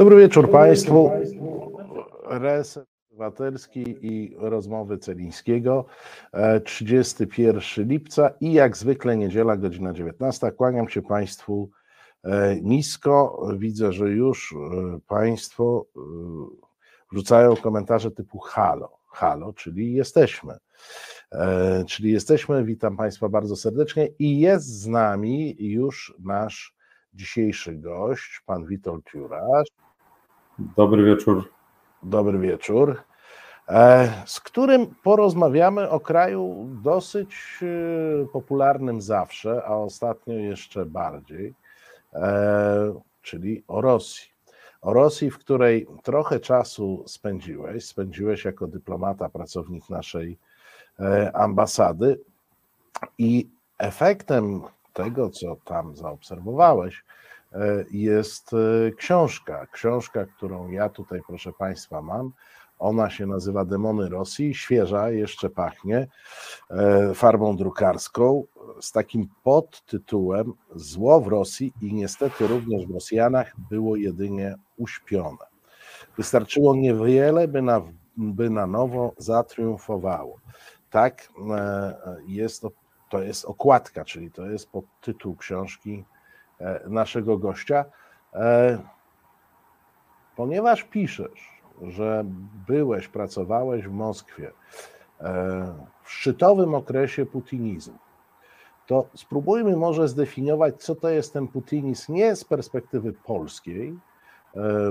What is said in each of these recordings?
Dobry wieczór Państwu. Reset Obywatelski i rozmowy Celińskiego. 31 lipca i jak zwykle niedziela, godzina 19. Kłaniam się Państwu e, nisko. Widzę, że już e, Państwo e, wrzucają komentarze typu halo, halo, czyli jesteśmy. Czyli jesteśmy, witam Państwa bardzo serdecznie i jest z nami już nasz dzisiejszy gość, pan Witold Jurasz. Dobry wieczór. Dobry wieczór. E, z którym porozmawiamy o kraju dosyć e, popularnym zawsze, a ostatnio jeszcze bardziej, e, czyli o Rosji. O Rosji, w której trochę czasu spędziłeś, spędziłeś jako dyplomata, pracownik naszej ambasady i efektem tego, co tam zaobserwowałeś, jest e, książka. Książka, którą ja tutaj, proszę Państwa, mam. Ona się nazywa Demony Rosji, świeża, jeszcze pachnie e, farbą drukarską z takim podtytułem Zło w Rosji i niestety również w Rosjanach było jedynie uśpione. Wystarczyło niewiele, by na, by na nowo zatriumfowało. Tak jest to jest okładka, czyli to jest podtytuł książki e, naszego gościa. E, ponieważ piszesz, że byłeś, pracowałeś w Moskwie e, w szczytowym okresie putinizmu, to spróbujmy może zdefiniować, co to jest ten putinizm nie z perspektywy polskiej,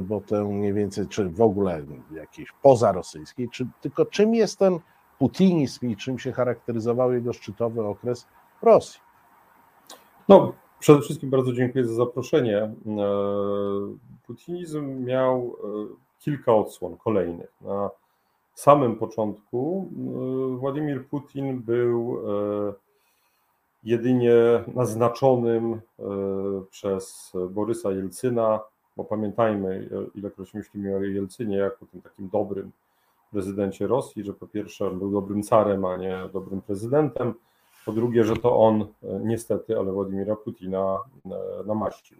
bo to mniej więcej, czy w ogóle jakiejś pozarosyjskiej, czy, tylko czym jest ten putinizm i czym się charakteryzował jego szczytowy okres w Rosji. No, przede wszystkim bardzo dziękuję za zaproszenie. E, putinizm miał e, kilka odsłon kolejnych. Na samym początku e, Władimir Putin był jedynie naznaczonym przez Borysa Jelcyna, bo pamiętajmy, ilekroć myślimy o Jelcynie jako tym takim dobrym prezydencie Rosji, że po pierwsze on był dobrym carem, a nie dobrym prezydentem, po drugie, że to on e, niestety, ale Władimira Putina e, namaścił.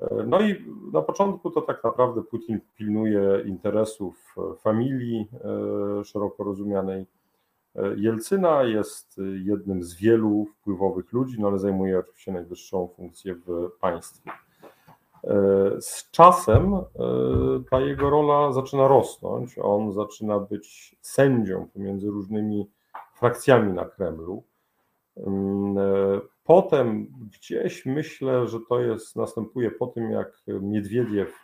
E, no i na początku to tak naprawdę Putin pilnuje interesów familii szeroko rozumianej Jelcyna, jest jednym z wielu wpływowych ludzi, no ale zajmuje oczywiście najwyższą funkcję w państwie. Z czasem ta jego rola zaczyna rosnąć, on zaczyna być sędzią pomiędzy różnymi frakcjami na Kremlu. Mm, e, potem gdzieś myślę, że to jest, następuje po tym, jak Miedwiediew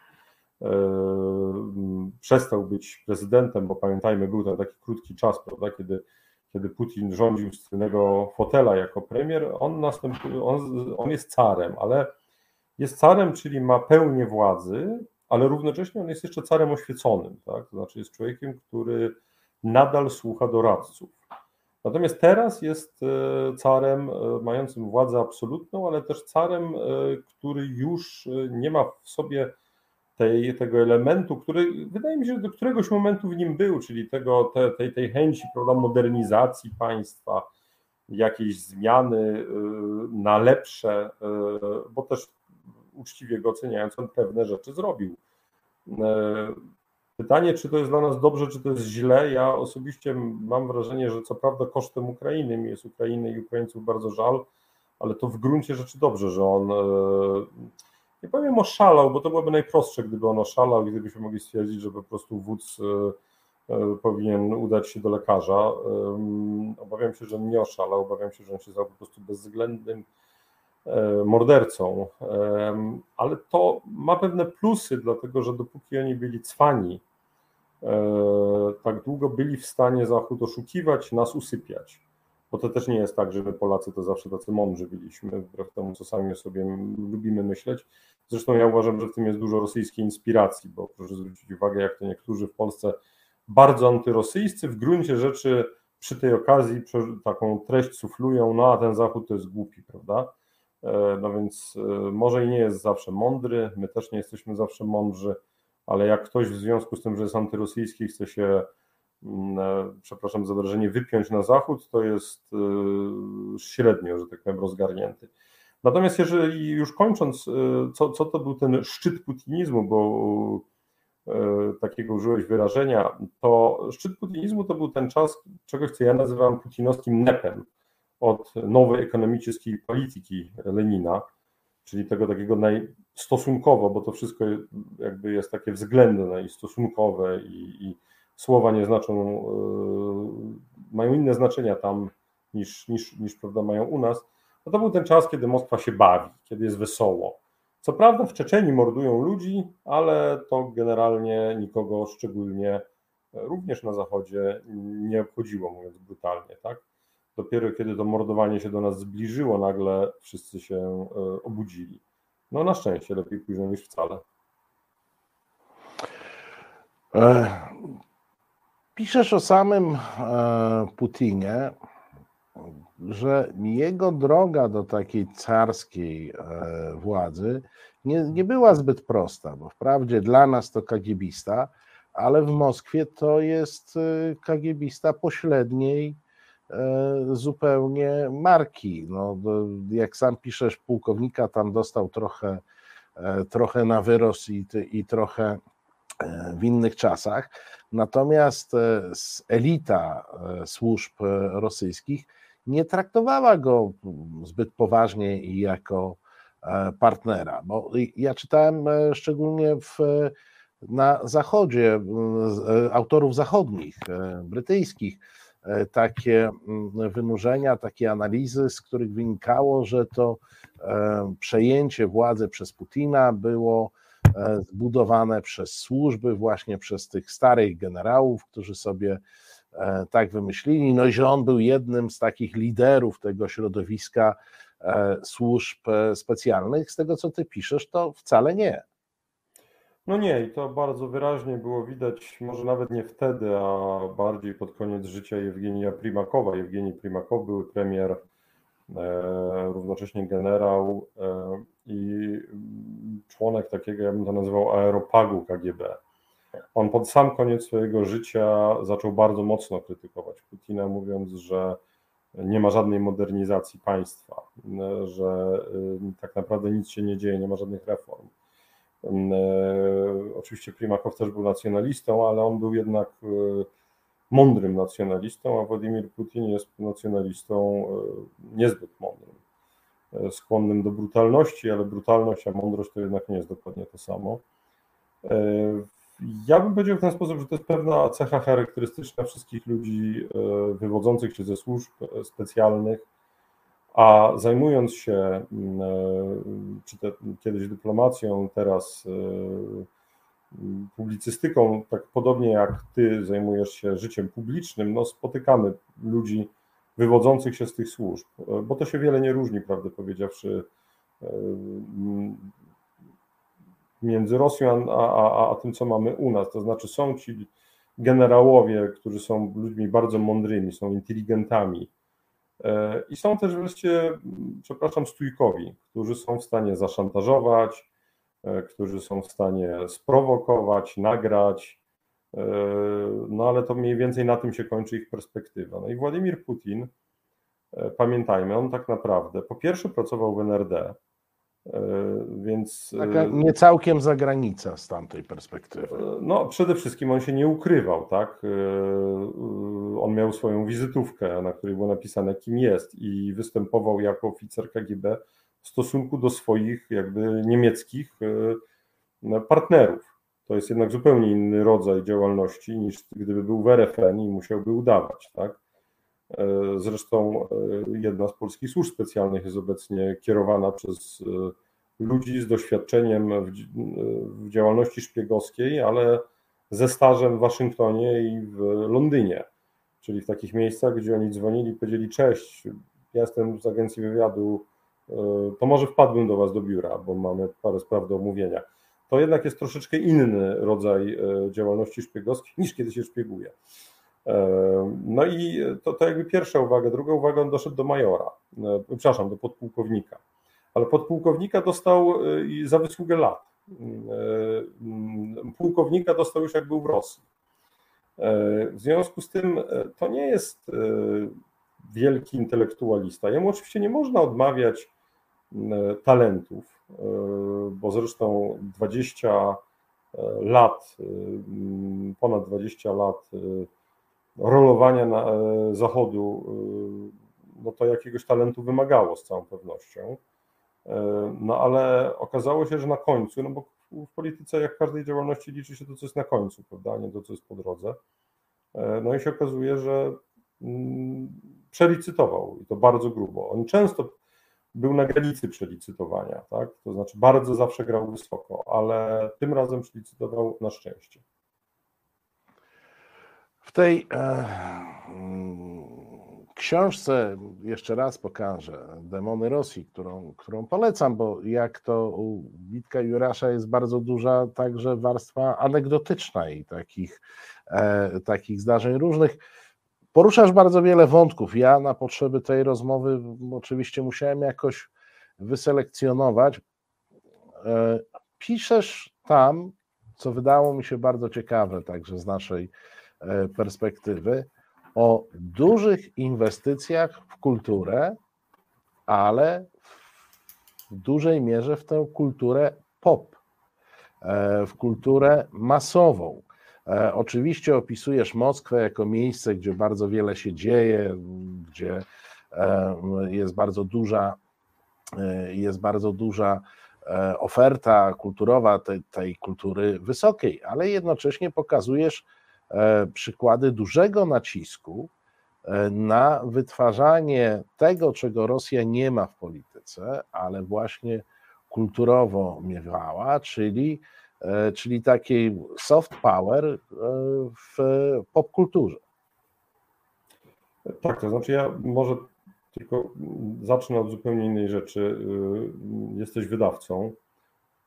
e, mm, przestał być prezydentem, bo pamiętajmy, był ten taki krótki czas, prawda, kiedy, kiedy Putin rządził z tylnego fotela jako premier, on, następuje, on, on jest carem, ale jest carem, czyli ma pełnię władzy, ale równocześnie on jest jeszcze carem oświeconym, tak? to znaczy jest człowiekiem, który nadal słucha doradców. Natomiast teraz jest e, carem e, mającym władzę absolutną, ale też carem, e, który już nie ma w sobie tej, tego elementu, który wydaje mi się, że do któregoś momentu w nim był, czyli tego, te, tej, tej chęci prawda, modernizacji państwa, jakiejś zmiany na lepsze, bo też uczciwie go oceniając, on pewne rzeczy zrobił. E, pytanie, czy to jest dla nas dobrze, czy to jest źle. Ja osobiście mam wrażenie, że co prawda kosztem Ukrainy, mi jest Ukrainy i Ukraińców bardzo żal, ale to w gruncie rzeczy dobrze, że on, e, nie powiem oszalał, bo to byłoby najprostsze, gdyby on oszalał i gdybyśmy mogli stwierdzić, że po prostu wódz e, powinien udać się do lekarza. Obawiam się, że nie oszalał, obawiam się, że on się stał po prostu bezwzględnym E, mordercą, ale to ma pewne plusy, dlatego że dopóki oni byli cwani, e, tak długo byli w stanie Zachód oszukiwać, nas usypiać. Bo to też nie jest tak, że my Polacy to zawsze tacy mądrzy byliśmy, wbrew temu, co sami o sobie lubimy myśleć. Zresztą ja uważam, że w tym jest dużo rosyjskiej inspiracji, bo proszę zwrócić uwagę, jak to niektórzy w Polsce bardzo antyrosyjscy w gruncie rzeczy przy tej okazji taką treść suflują, no a ten Zachód to jest głupi, prawda? E, no więc e, może i nie jest zawsze mądry, my też nie jesteśmy zawsze mądrzy, ale jak ktoś w związku z tym, że jest antyrosyjski, chce się, mm, e, przepraszam za wrażenie, wypiąć na zachód, to jest średnio, że tak powiem, rozgarnięty. Natomiast jeżeli już kończąc, co, co to był ten szczyt putinizmu, bo takiego użyłeś wyrażenia, to szczyt putinizmu to był ten czas czegoś, co ja nazywam putinowskim nepem od nowej ekonomicznej polityki Lenina, czyli tego takiego naj, stosunkowo, bo to wszystko jakby jest takie względne i stosunkowe i, i słowa nie znaczą, yy, mają inne znaczenia tam niż, niż, niż prawda, mają u nas, no to był ten czas, kiedy Moskwa się bawi, kiedy jest wesoło. Co prawda w Czeczeniu mordują ludzi, ale to generalnie nikogo szczególnie, również na Zachodzie, nie obchodziło, mówiąc brutalnie. Tak? Dopiero kiedy to mordowanie się do nas zbliżyło, nagle wszyscy się e, obudzili. No na szczęście, lepiej późno niż wcale. E, piszesz o samym e, Putinie, że jego droga do takiej carskiej władzy nie, nie była zbyt prosta, bo wprawdzie dla nas to kagiebista, ale w Moskwie to jest kagiebista pośredniej zupełnie marki. No, jak sam piszesz, pułkownika tam dostał trochę, e, trochę na wyrost i, i trochę e, w innych czasach. Natomiast elita służb rosyjskich nie traktowała go zbyt poważnie i jako partnera. Bo ja czytałem szczególnie w, na zachodzie autorów zachodnich, brytyjskich, E, takie mm, wynurzenia, takie analizy, z których wynikało, że to e, przejęcie władzy przez Putina było e, zbudowane przez służby, właśnie przez tych starych generałów, którzy sobie tak wymyślili, no i że on był jednym z takich liderów tego środowiska służb specjalnych. Z tego, co ty piszesz, to wcale nie. No nie, i to bardzo wyraźnie było widać, może nawet nie wtedy, a bardziej pod koniec życia Jewgenija Primakowa. Jewgenij Primakow był premier, e, równocześnie generał e, i członek takiego, ja bym to nazywał, aeropagu KGB. On pod sam koniec swojego życia zaczął bardzo mocno krytykować Putina, mówiąc, że nie ma żadnej modernizacji państwa, że y, tak naprawdę nic się nie dzieje, nie ma żadnych reform E, oczywiście Primakow też był nacjonalistą, ale on był jednak e, mądrym nacjonalistą, a Władimir Putin jest nacjonalistą e, niezbyt mądrym, skłonnym do brutalności, ale brutalność a mądrość to jednak nie jest dokładnie to samo. Ja bym powiedział w ten sposób, że to jest pewna cecha charakterystyczna wszystkich ludzi wywodzących się ze służb specjalnych, a zajmując się mm, e, czy te, kiedyś dyplomacją, teraz e, publicystyką, tak podobnie jak ty zajmujesz się życiem publicznym, no spotykamy ludzi wywodzących się z tych służb, e, bo to się wiele nie różni, prawdę powiedziawszy, między Rosją a, a, a tym, co mamy u nas. To znaczy są ci generałowie, którzy są ludźmi bardzo mądrymi, są inteligentami, I są też wreszcie, przepraszam, stójkowi, którzy są w stanie zaszantażować, e, którzy są w stanie sprowokować, nagrać, e, no ale to mniej więcej na tym się kończy ich perspektywa. No i Władimir Putin, pamiętajmy, on tak naprawdę po pierwsze pracował w NRD, E, więc. Taka e, nie całkiem zagranica z tamtej perspektywy. E, no, przede wszystkim on się nie ukrywał, tak? On miał swoją wizytówkę, na której było napisane, kim jest, i występował jako oficer KGB w stosunku do swoich, jakby niemieckich partnerów. To jest jednak zupełnie inny rodzaj działalności niż gdyby był w RFN i musiałby udawać, tak? Zresztą jedna z polskich służb specjalnych jest obecnie kierowana przez ludzi z doświadczeniem w, działalności szpiegowskiej, ale ze stażem w Waszyngtonie i w Londynie, czyli w takich miejscach, gdzie oni dzwonili i powiedzieli: Cześć, ja jestem z agencji wywiadu, e, to może wpadłbym do Was do biura, bo mamy parę spraw do omówienia. To jednak jest troszeczkę inny rodzaj e, działalności szpiegowskiej niż kiedy się szpieguje. E, no i to, to jakby pierwsza uwaga. Druga uwaga, on doszedł do majora, przepraszam, do podpułkownika ale podpułkownika dostał y, za wysługę lat. Pułkownika dostał już jak był w Rosji. W związku z tym to nie jest wielki intelektualista. Jemu oczywiście nie można odmawiać talentów, bo zresztą 20 lat, ponad 20 lat rolowania na zachodu, no to jakiegoś talentu wymagało z całą pewnością. No ale okazało się, że na końcu, no bo w polityce, jak w każdej działalności, liczy się to, co jest na końcu, prawda, nie to, co jest po drodze. E, no i się okazuje, że mm, przelicytował i to bardzo grubo. On często był na granicy przelicytowania, tak? To znaczy bardzo zawsze grał wysoko, ale tym razem przelicytował na szczęście. W tej e, książce jeszcze raz pokażę Demony Rosji, którą, którą polecam, bo jak to u Witka Jurasza jest bardzo duża także warstwa anegdotyczna i takich, e, takich zdarzeń różnych. Poruszasz bardzo wiele wątków. Ja na potrzeby tej rozmowy oczywiście musiałem jakoś wyselekcjonować. E, piszesz tam, co wydało mi się bardzo ciekawe, także z naszej perspektywy, o dużych inwestycjach w kulturę, ale w dużej mierze w tę kulturę pop, e, w kulturę masową. E, oczywiście opisujesz Moskwę jako miejsce, gdzie bardzo wiele się dzieje, gdzie e, jest bardzo duża, jest bardzo duża oferta kulturowa tej, tej kultury wysokiej, ale jednocześnie pokazujesz E, przykłady dużego nacisku e, na wytwarzanie tego, czego Rosja nie ma w polityce, ale właśnie kulturowo miewała, czyli, e, czyli takiej soft power w popkulturze. Tak, to znaczy ja może tylko zacznę od zupełnie innej rzeczy. Jesteś wydawcą.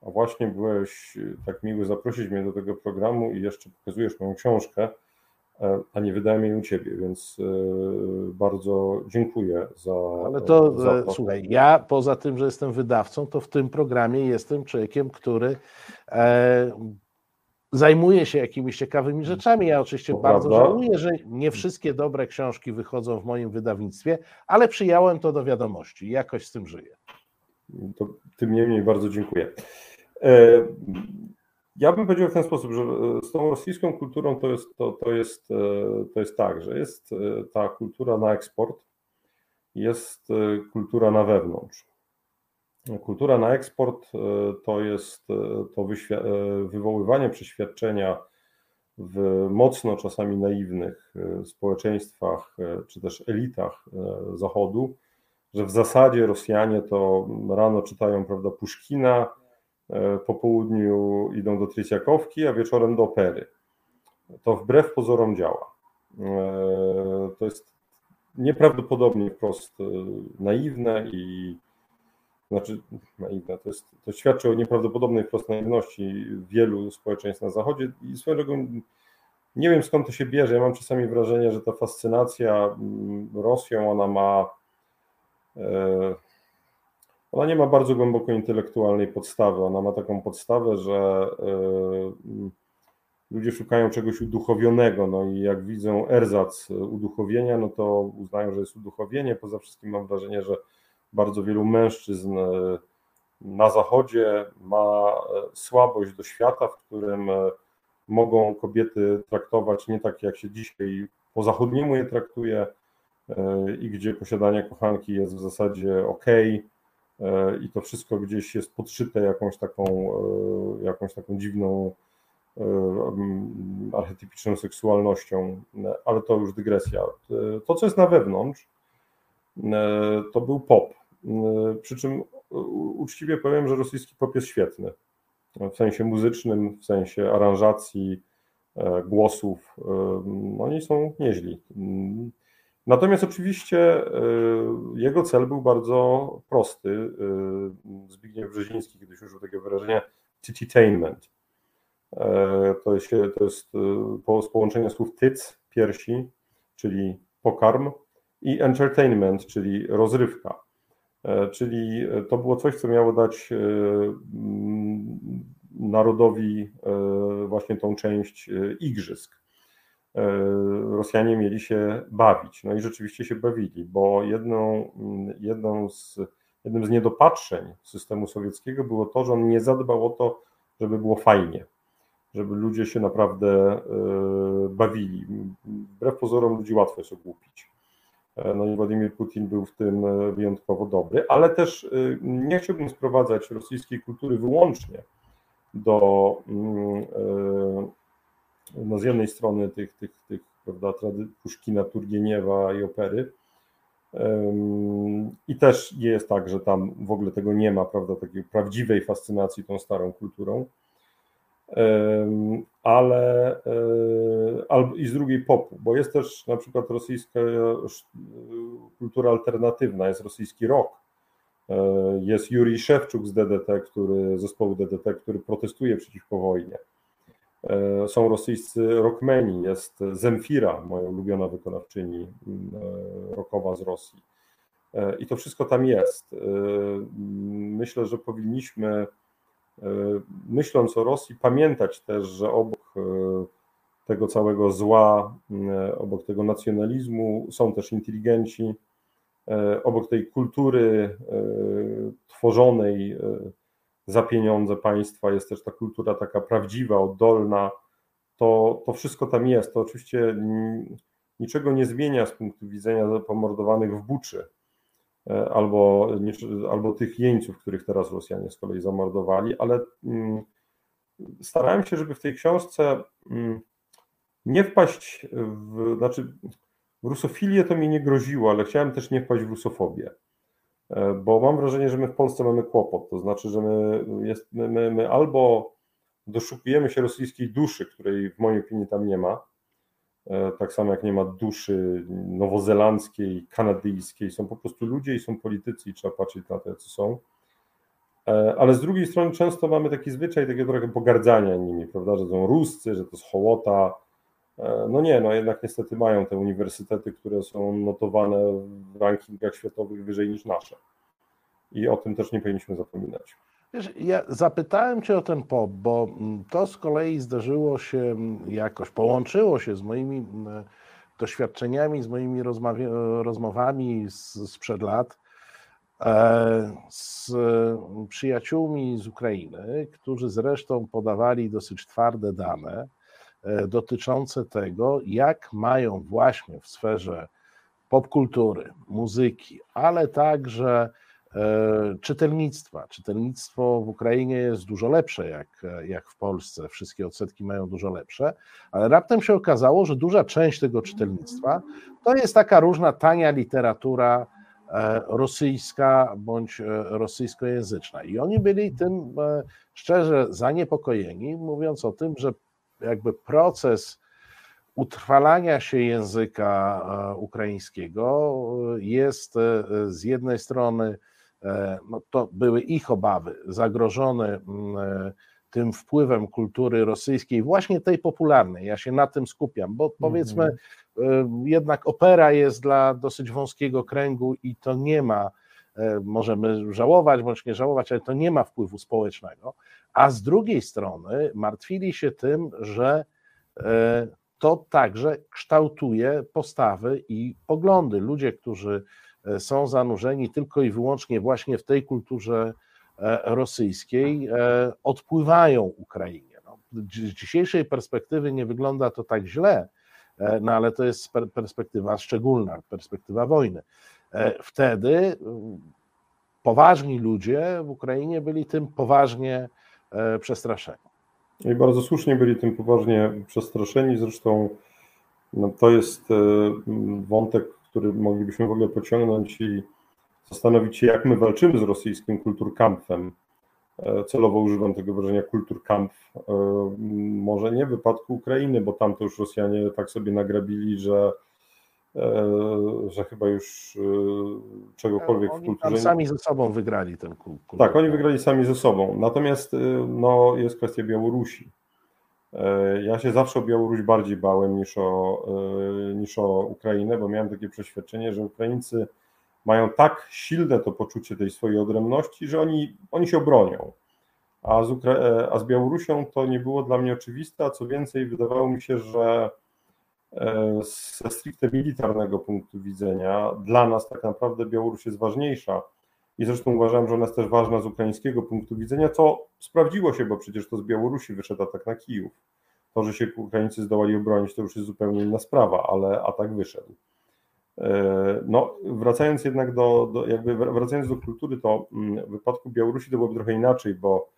A właśnie byłeś y, tak miły zaprosić mnie do tego programu i jeszcze pokazujesz moją książkę, e, a nie wydałem jej u ciebie, więc e, bardzo dziękuję za. Ale to, za e, to. słuchaj, ja poza tym, że jestem wydawcą, to w tym programie jestem człowiekiem, który e, zajmuje się jakimiś ciekawymi rzeczami. Ja oczywiście to bardzo prawda. żałuję, że nie wszystkie dobre książki wychodzą w moim wydawnictwie, ale przyjąłem to do wiadomości i jakoś z tym żyję. To tym niemniej bardzo dziękuję. E, ja bym powiedział w ten sposób, że e, z tą rosyjską kulturą to jest, to, to jest, e, to jest tak, że jest ta kultura na eksport, jest kultura na wewnątrz. Kultura na eksport to jest to wywoływanie przeświadczenia w mocno czasami naiwnych społeczeństwach czy też elitach Zachodu, że w zasadzie Rosjanie to rano czytają prawda, Puszkina, E, po południu idą do Tryciakowki, a wieczorem do opery. To wbrew pozorom działa. E, to jest nieprawdopodobnie wprost e, naiwne i znaczy naiwne, to, jest, to świadczy o nieprawdopodobnej wprost naiwności wielu społeczeństw na Zachodzie i swoją drogą nie wiem skąd to się bierze. Ja mam czasami wrażenie, że ta fascynacja mm, Rosją, ona ma ona nie ma bardzo głęboko intelektualnej podstawy. Ona ma taką podstawę, że e, ludzie szukają czegoś uduchowionego, no i jak widzą erzac uduchowienia, no to uznają, że jest uduchowienie. Poza wszystkim mam wrażenie, że bardzo wielu mężczyzn e, na Zachodzie ma e, słabość do świata, w którym mogą kobiety traktować nie tak, jak się dzisiaj po zachodniemu je traktuje i gdzie posiadanie kochanki jest w zasadzie ok, i to wszystko gdzieś jest podszyte jakąś taką, e, jakąś taką dziwną, e, archetypiczną seksualnością, ale to już dygresja. To, co jest na wewnątrz, e, to był pop. Przy czym uczciwie powiem, że rosyjski pop jest świetny. W sensie muzycznym, w sensie aranżacji, głosów. Oni są nieźli. Natomiast oczywiście e, jego cel był bardzo prosty. E, Zbigniew Brzeziński kiedyś użył takiego wyrażenia tititainment. E, to jest, to jest z połączenia słów tyc, piersi, czyli pokarm, i entertainment, czyli rozrywka. Czyli to było coś, co miało dać narodowi właśnie tą część igrzysk. E, Rosjanie mieli się bawić. No i rzeczywiście się bawili, bo jedną, jedną z jednym z niedopatrzeń systemu sowieckiego było to, że on nie zadbał o to, żeby było fajnie, żeby ludzie się naprawdę bawili. Wbrew pozorom ludzi łatwo jest ogłupić. No i Władimir Putin był w tym wyjątkowo dobry, ale też nie chciałbym sprowadzać rosyjskiej kultury wyłącznie do mm, no z jednej strony tych, tych, tych prawda, Puszkina, Turgieniewa i opery. I też nie jest tak, że tam w ogóle tego nie ma, prawda, takiej prawdziwej fascynacji tą starą kulturą. Ale e, i z drugiej popu, bo jest też na przykład rosyjska kultura alternatywna, jest rosyjski rock, e, jest Juri Szewczuk z DDT, który, zespołu DDT, który protestuje przeciwko wojnie. E, są rosyjscy rockmeni, jest Zemfira, moja ulubiona wykonawczyni mm, e, rockowa z Rosji. E, I to wszystko tam jest. Myślę, że powinniśmy, myśląc o Rosji, pamiętać też, że obok tego całego zła, obok tego nacjonalizmu są też inteligenci, obok tej kultury tworzonej za pieniądze państwa, jest też ta kultura taka prawdziwa, oddolna, to, to wszystko tam jest. To oczywiście niczego nie zmienia z punktu widzenia pomordowanych w Buczy e, albo, albo tych jeńców, których teraz Rosjanie z kolei zamordowali, ale mm, starałem się, żeby w tej książce mm, nie wpaść w, znaczy w rusofilię to mi nie groziło, ale chciałem też nie wpaść w rusofobię. Bo mam wrażenie, że my w Polsce mamy kłopot. To znaczy, że my, jest, my, my albo doszukujemy się rosyjskiej duszy, której w mojej opinii tam nie ma, e, tak samo jak nie ma duszy nowozelandzkiej, kanadyjskiej. Są po prostu ludzie i są politycy i trzeba patrzeć na to, co są. E, ale z drugiej strony często mamy taki zwyczaj takiego trochę pogardzania nimi, prawda, że są Ruscy, że to jest hołota, no nie, no jednak niestety mają te uniwersytety, które są notowane w rankingach światowych wyżej niż nasze. I o tym też nie powinniśmy zapominać. Wiesz, ja zapytałem Cię o ten POP, bo to z kolei zdarzyło się jakoś, połączyło się z moimi doświadczeniami, z moimi rozmowami z, sprzed lat e, z przyjaciółmi z Ukrainy, którzy zresztą podawali dosyć twarde dane E, dotyczące tego, jak mają właśnie w sferze popkultury, muzyki, ale także e, czytelnictwa. Czytelnictwo w Ukrainie jest dużo lepsze jak, jak w Polsce, wszystkie odsetki mają dużo lepsze, ale raptem się okazało, że duża część tego czytelnictwa to jest taka różna tania literatura e, rosyjska bądź rosyjskojęzyczna. I oni byli tym szczerze zaniepokojeni, mówiąc o tym, że jakby proces utrwalania się języka e, ukraińskiego jest e, z jednej strony, e, no to były ich obawy, zagrożone tym wpływem kultury rosyjskiej, właśnie tej popularnej. Ja się na tym skupiam, bo powiedzmy, mm-hmm. jednak opera jest dla dosyć wąskiego kręgu i to nie ma, możemy żałować bądź nie żałować, ale to nie ma wpływu społecznego a z drugiej strony martwili się tym, że e, to także kształtuje postawy i poglądy. Ludzie, którzy e, są zanurzeni tylko i wyłącznie właśnie w tej kulturze e, rosyjskiej, odpływają Ukrainie. No, z dzisiejszej perspektywy nie wygląda to tak źle, no ale to jest perspektywa szczególna, perspektywa wojny. Wtedy poważni ludzie w Ukrainie byli tym poważnie przestraszeni. I bardzo słusznie byli tym poważnie przestraszeni. Zresztą no, to jest e, wątek, który moglibyśmy w ogóle pociągnąć i zastanowić się, jak my walczymy z rosyjskim kulturkampfem. E, celowo używam tego wyrażenia kulturkampf. Może nie w wypadku Ukrainy, bo tam to już Rosjanie tak sobie nagrabili, że E, że chyba już e, czegokolwiek oni w kulturze. Oni sami ze sobą wygrali ten kultur. Tak, oni wygrali sami ze sobą. Natomiast e, no, jest kwestia Białorusi. Ja się zawsze o Białoruś bardziej bałem niż o, niż o Ukrainę, bo miałem takie przeświadczenie, że Ukraińcy mają tak silne to poczucie tej swojej odrębności, że oni, oni się obronią. A z, Ukra- a z Białorusią to nie było dla mnie oczywiste, a co więcej, wydawało mi się, że ze stricte militarnego punktu widzenia, dla nas tak naprawdę Białoruś jest ważniejsza i zresztą uważam, że ona jest też ważna z ukraińskiego punktu widzenia, co sprawdziło się, bo przecież to z Białorusi wyszedł atak na Kijów. To, że się Ukraińcy zdołali obronić, to już jest zupełnie inna sprawa, ale atak wyszedł. E, no, wracając jednak do, do, jakby wracając do kultury, to mm, w wypadku Białorusi to byłoby trochę inaczej, bo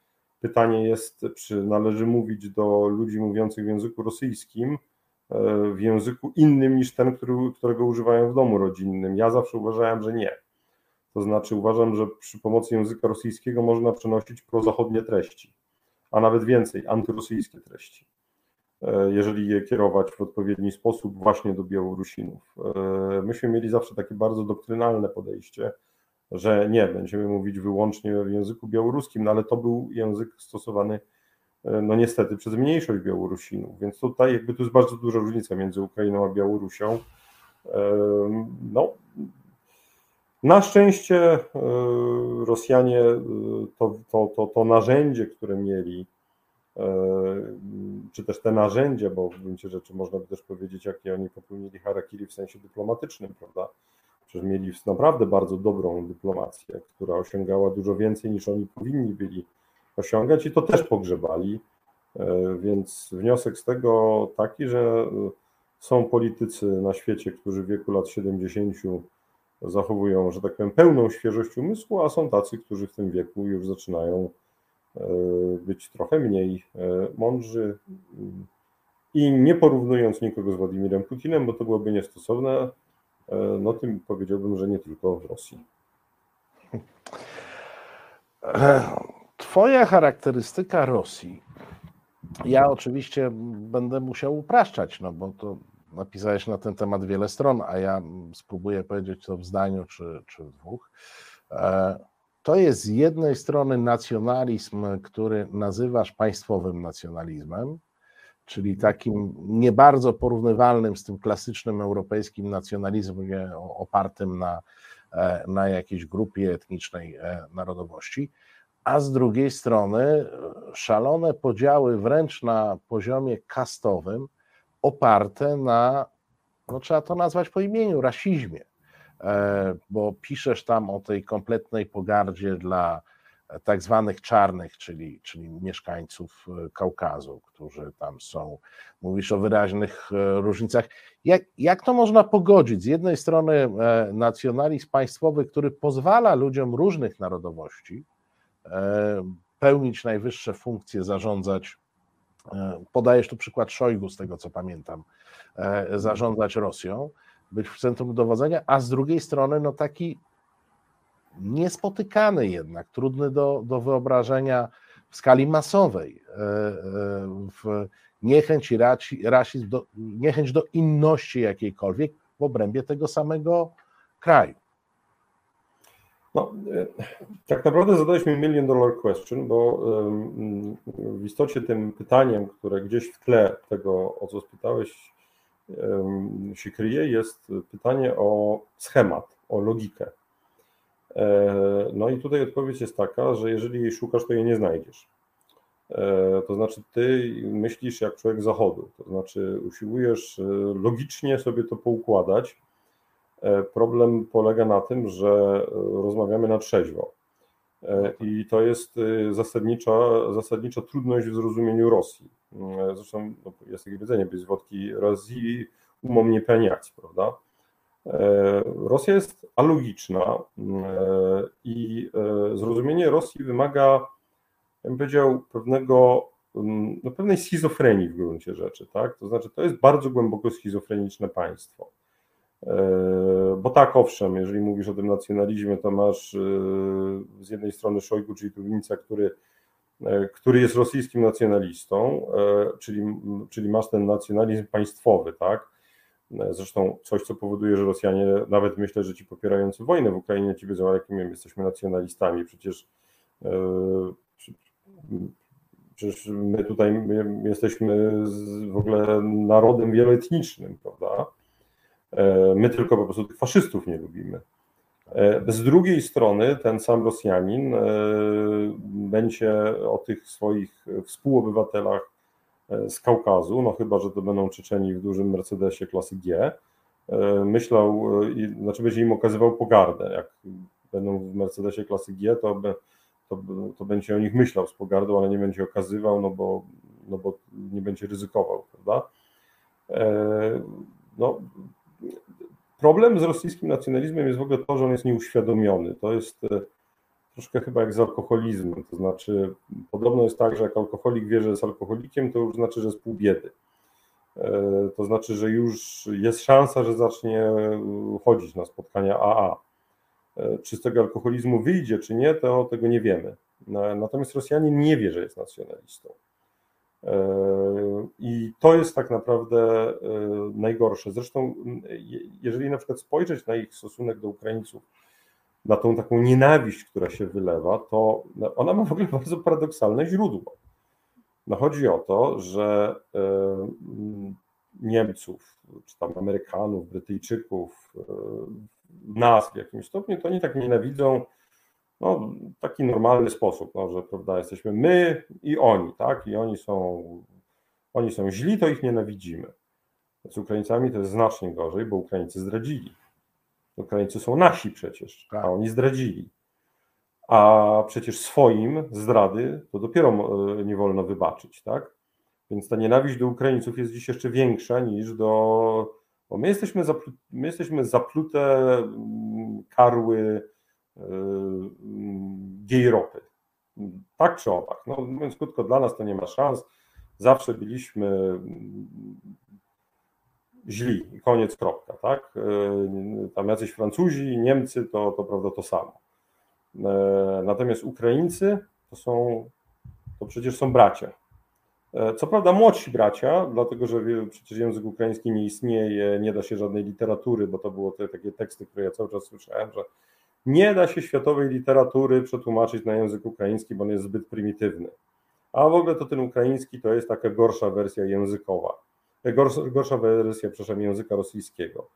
pytanie jest, czy należy mówić do ludzi mówiących w języku rosyjskim, e, w języku innym niż ten, który, którego używają w domu rodzinnym. Ja zawsze uważałem, że nie. To znaczy uważam, że przy pomocy języka rosyjskiego można przenosić prozachodnie treści, a nawet więcej, antyrosyjskie treści. E, jeżeli je kierować w odpowiedni sposób właśnie do Białorusinów. E, myśmy mieli zawsze takie bardzo doktrynalne podejście, że nie, będziemy mówić wyłącznie w języku białoruskim, no ale to był język stosowany e, no niestety przez mniejszość Białorusinów, więc tutaj jakby tu jest bardzo duża różnica między Ukrainą a Białorusią. No, na szczęście Rosjanie to, to, to, to narzędzie, które mieli E, czy też te narzędzia, bo w gruncie rzeczy można by też powiedzieć, jakie oni popełnili harakiri w sensie dyplomatycznym, prawda? Przecież mieli naprawdę bardzo dobrą dyplomację, która osiągała dużo więcej niż oni powinni byli osiągać i to też pogrzebali. E, więc wniosek z tego taki, że są politycy na świecie, którzy w wieku lat 70 zachowują, że tak powiem, pełną świeżość umysłu, a są tacy, którzy w tym wieku już zaczynają E, być trochę mniej e, mądrzy i nie porównując nikogo z Władimirem Putinem, bo to byłoby niestosowne, e, no tym powiedziałbym, że nie tylko w Rosji. Twoja charakterystyka Rosji. Ja oczywiście będę musiał upraszczać, no bo to napisałeś na ten temat wiele stron, a ja spróbuję powiedzieć to w zdaniu czy, czy w dwóch. To jest z jednej strony nacjonalizm, który nazywasz państwowym nacjonalizmem, czyli takim nie bardzo porównywalnym z tym klasycznym europejskim nacjonalizmem opartym na, e, na jakiejś grupie etnicznej e, narodowości, a z drugiej strony szalone podziały wręcz na poziomie kastowym, oparte na, no trzeba to nazwać po imieniu, rasizmie. E, bo piszesz tam o tej kompletnej pogardzie dla tak zwanych czarnych, czyli, czyli mieszkańców e, Kaukazu, którzy tam są. Mówisz o wyraźnych e, różnicach. Jak, jak to można pogodzić? Z jednej strony nacjonalizm państwowy, który pozwala ludziom różnych narodowości pełnić najwyższe funkcje, zarządzać. Podajesz tu przykład Szojgu, z tego co pamiętam, zarządzać Rosją być w centrum dowodzenia, a z drugiej strony no taki niespotykany jednak, trudny do, do wyobrażenia w skali masowej, e, e, w niechęć i rasizm, do, niechęć do inności jakiejkolwiek w obrębie tego samego kraju. No, e, tak naprawdę zadałeś mi million dollar question, bo w istocie tym pytaniem, które gdzieś w tle tego, o co spytałeś, się kryje, jest pytanie o schemat, o logikę. E, no i tutaj odpowiedź jest taka, że jeżeli jej szukasz, to jej nie znajdziesz. E, to znaczy, ty myślisz jak człowiek zachodu, to znaczy usiłujesz logicznie sobie to poukładać. Problem polega na tym, że rozmawiamy na trzeźwo. I to jest zasadnicza, zasadnicza trudność w zrozumieniu Rosji. Zresztą no, jest takie powiedzenie, bez wodki Rosji umom nie peniać, prawda? Rosja jest alogiczna i zrozumienie Rosji wymaga, ja bym powiedział, pewnego, no, pewnej schizofrenii w gruncie rzeczy, tak? To znaczy, to jest bardzo głęboko schizofreniczne państwo. Bo tak, owszem, jeżeli mówisz o tym nacjonalizmie, to masz z jednej strony Szojgu, czyli Tuwińca, który E, który jest rosyjskim nacjonalistą, e, czyli, czyli masz ten nacjonalizm państwowy, tak? E, zresztą coś, co powoduje, że Rosjanie, nawet myślę, że ci popierający wojnę w Ukrainie ci wiedzą, jakimi jesteśmy nacjonalistami. Przecież, przecież my tutaj jesteśmy w ogóle narodem wieloetnicznym, prawda? My tylko po prostu tych faszystów nie lubimy. E, z drugiej strony ten sam Rosjanin e, będzie o tych swoich współobywatelach e, z Kaukazu, no chyba, że to będą Czeczeni w dużym Mercedesie klasy G, myślał, znaczy będzie im okazywał pogardę, jak będą w Mercedesie klasy G, to, to, to będzie o nich myślał z pogardą, ale nie będzie okazywał, no bo, no bo nie będzie ryzykował, prawda? No, problem z rosyjskim nacjonalizmem jest w ogóle to, że on jest nieuświadomiony. To jest troszkę chyba jak z alkoholizmem. To znaczy, podobno jest tak, że jak alkoholik wie, że jest alkoholikiem, to już znaczy, że jest pół biedy. E, to znaczy, że już jest szansa, że zacznie chodzić na spotkania AA. E, czy z tego alkoholizmu wyjdzie, czy nie, to tego nie wiemy. Natomiast Rosjanin nie wie, że jest nacjonalistą. E, I to jest tak naprawdę najgorsze. Zresztą, jeżeli na przykład spojrzeć na ich stosunek do Ukraińców, na tą taką nienawiść, która się wylewa, to ona ma w ogóle bardzo paradoksalne źródło. No chodzi o to, że e, Niemców, czy tam Amerykanów, Brytyjczyków, e, nas w jakimś stopniu, to oni tak nienawidzą no, w taki normalny sposób, no, że prawda, jesteśmy my i oni, tak? I oni są, oni są źli, to ich nienawidzimy. Z Ukraińcami to jest znacznie gorzej, bo Ukraińcy zdradzili. Ukraińcy są nasi przecież, a tak. oni zdradzili. A przecież swoim zdrady to dopiero e, nie wolno wybaczyć, tak? Więc ta nienawiść do Ukraińców jest dziś jeszcze większa niż do. Bo my jesteśmy, zaplu... my jesteśmy zaplute mm, karły gej ropy. Tak czy owak. No, mówiąc krótko, dla nas to nie ma szans. Zawsze byliśmy źli koniec, kropka, tak? Tam jacyś Francuzi, Niemcy to, to prawda to samo. Natomiast Ukraińcy to są, to przecież są bracia. Co prawda młodsi bracia, dlatego że przecież język ukraiński nie istnieje, nie da się żadnej literatury, bo to było te takie teksty, które ja cały czas słyszałem, że nie da się światowej literatury przetłumaczyć na język ukraiński, bo on jest zbyt prymitywny. A w ogóle to ten ukraiński to jest taka gorsza wersja językowa gorsza, gorsza wersja, przepraszam, języka rosyjskiego.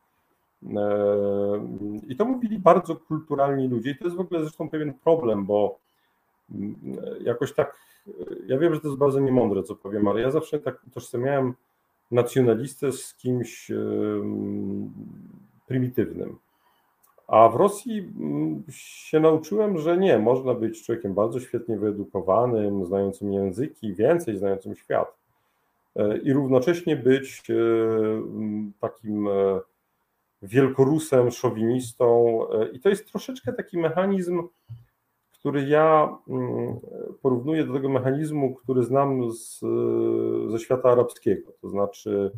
E, I to mówili bardzo kulturalni ludzie, i to jest w ogóle zresztą pewien problem, bo mm, jakoś tak, ja wiem, że to jest bardzo niemądre, co powiem, ale ja zawsze tak utożsamiałem nacjonalistę z kimś prymitywnym. A w Rosji mm, się nauczyłem, że nie, można być człowiekiem bardzo świetnie wyedukowanym, znającym języki, więcej znającym świat. E, i równocześnie być e, takim e, wielkorusem, szowinistą. I to jest troszeczkę taki mechanizm, który ja porównuję do tego mechanizmu, który znam z, ze świata arabskiego. To znaczy,